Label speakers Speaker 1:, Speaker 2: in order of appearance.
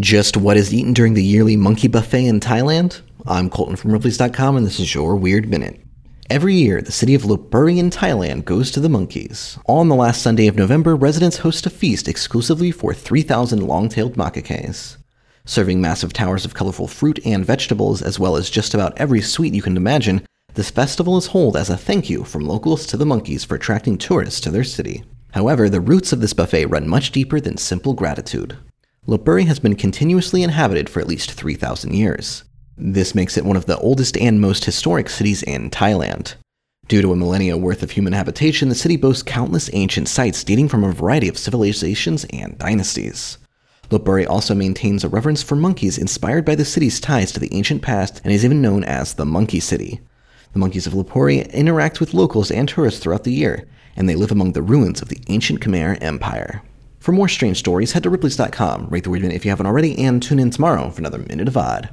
Speaker 1: Just what is eaten during the yearly monkey buffet in Thailand? I'm Colton from Ripley's.com and this is your Weird Minute. Every year, the city of Lopburi in Thailand goes to the monkeys. On the last Sunday of November, residents host a feast exclusively for 3,000 long-tailed macaques. Serving massive towers of colorful fruit and vegetables, as well as just about every sweet you can imagine, this festival is held as a thank you from locals to the monkeys for attracting tourists to their city. However, the roots of this buffet run much deeper than simple gratitude. Lopburi has been continuously inhabited for at least 3,000 years. This makes it one of the oldest and most historic cities in Thailand. Due to a millennia worth of human habitation, the city boasts countless ancient sites dating from a variety of civilizations and dynasties. Lopburi also maintains a reverence for monkeys inspired by the city's ties to the ancient past and is even known as the Monkey City. The monkeys of Lopburi interact with locals and tourists throughout the year, and they live among the ruins of the ancient Khmer Empire. For more strange stories, head to Ripley's.com, rate the Weird Minute if you haven't already, and tune in tomorrow for another Minute of Odd.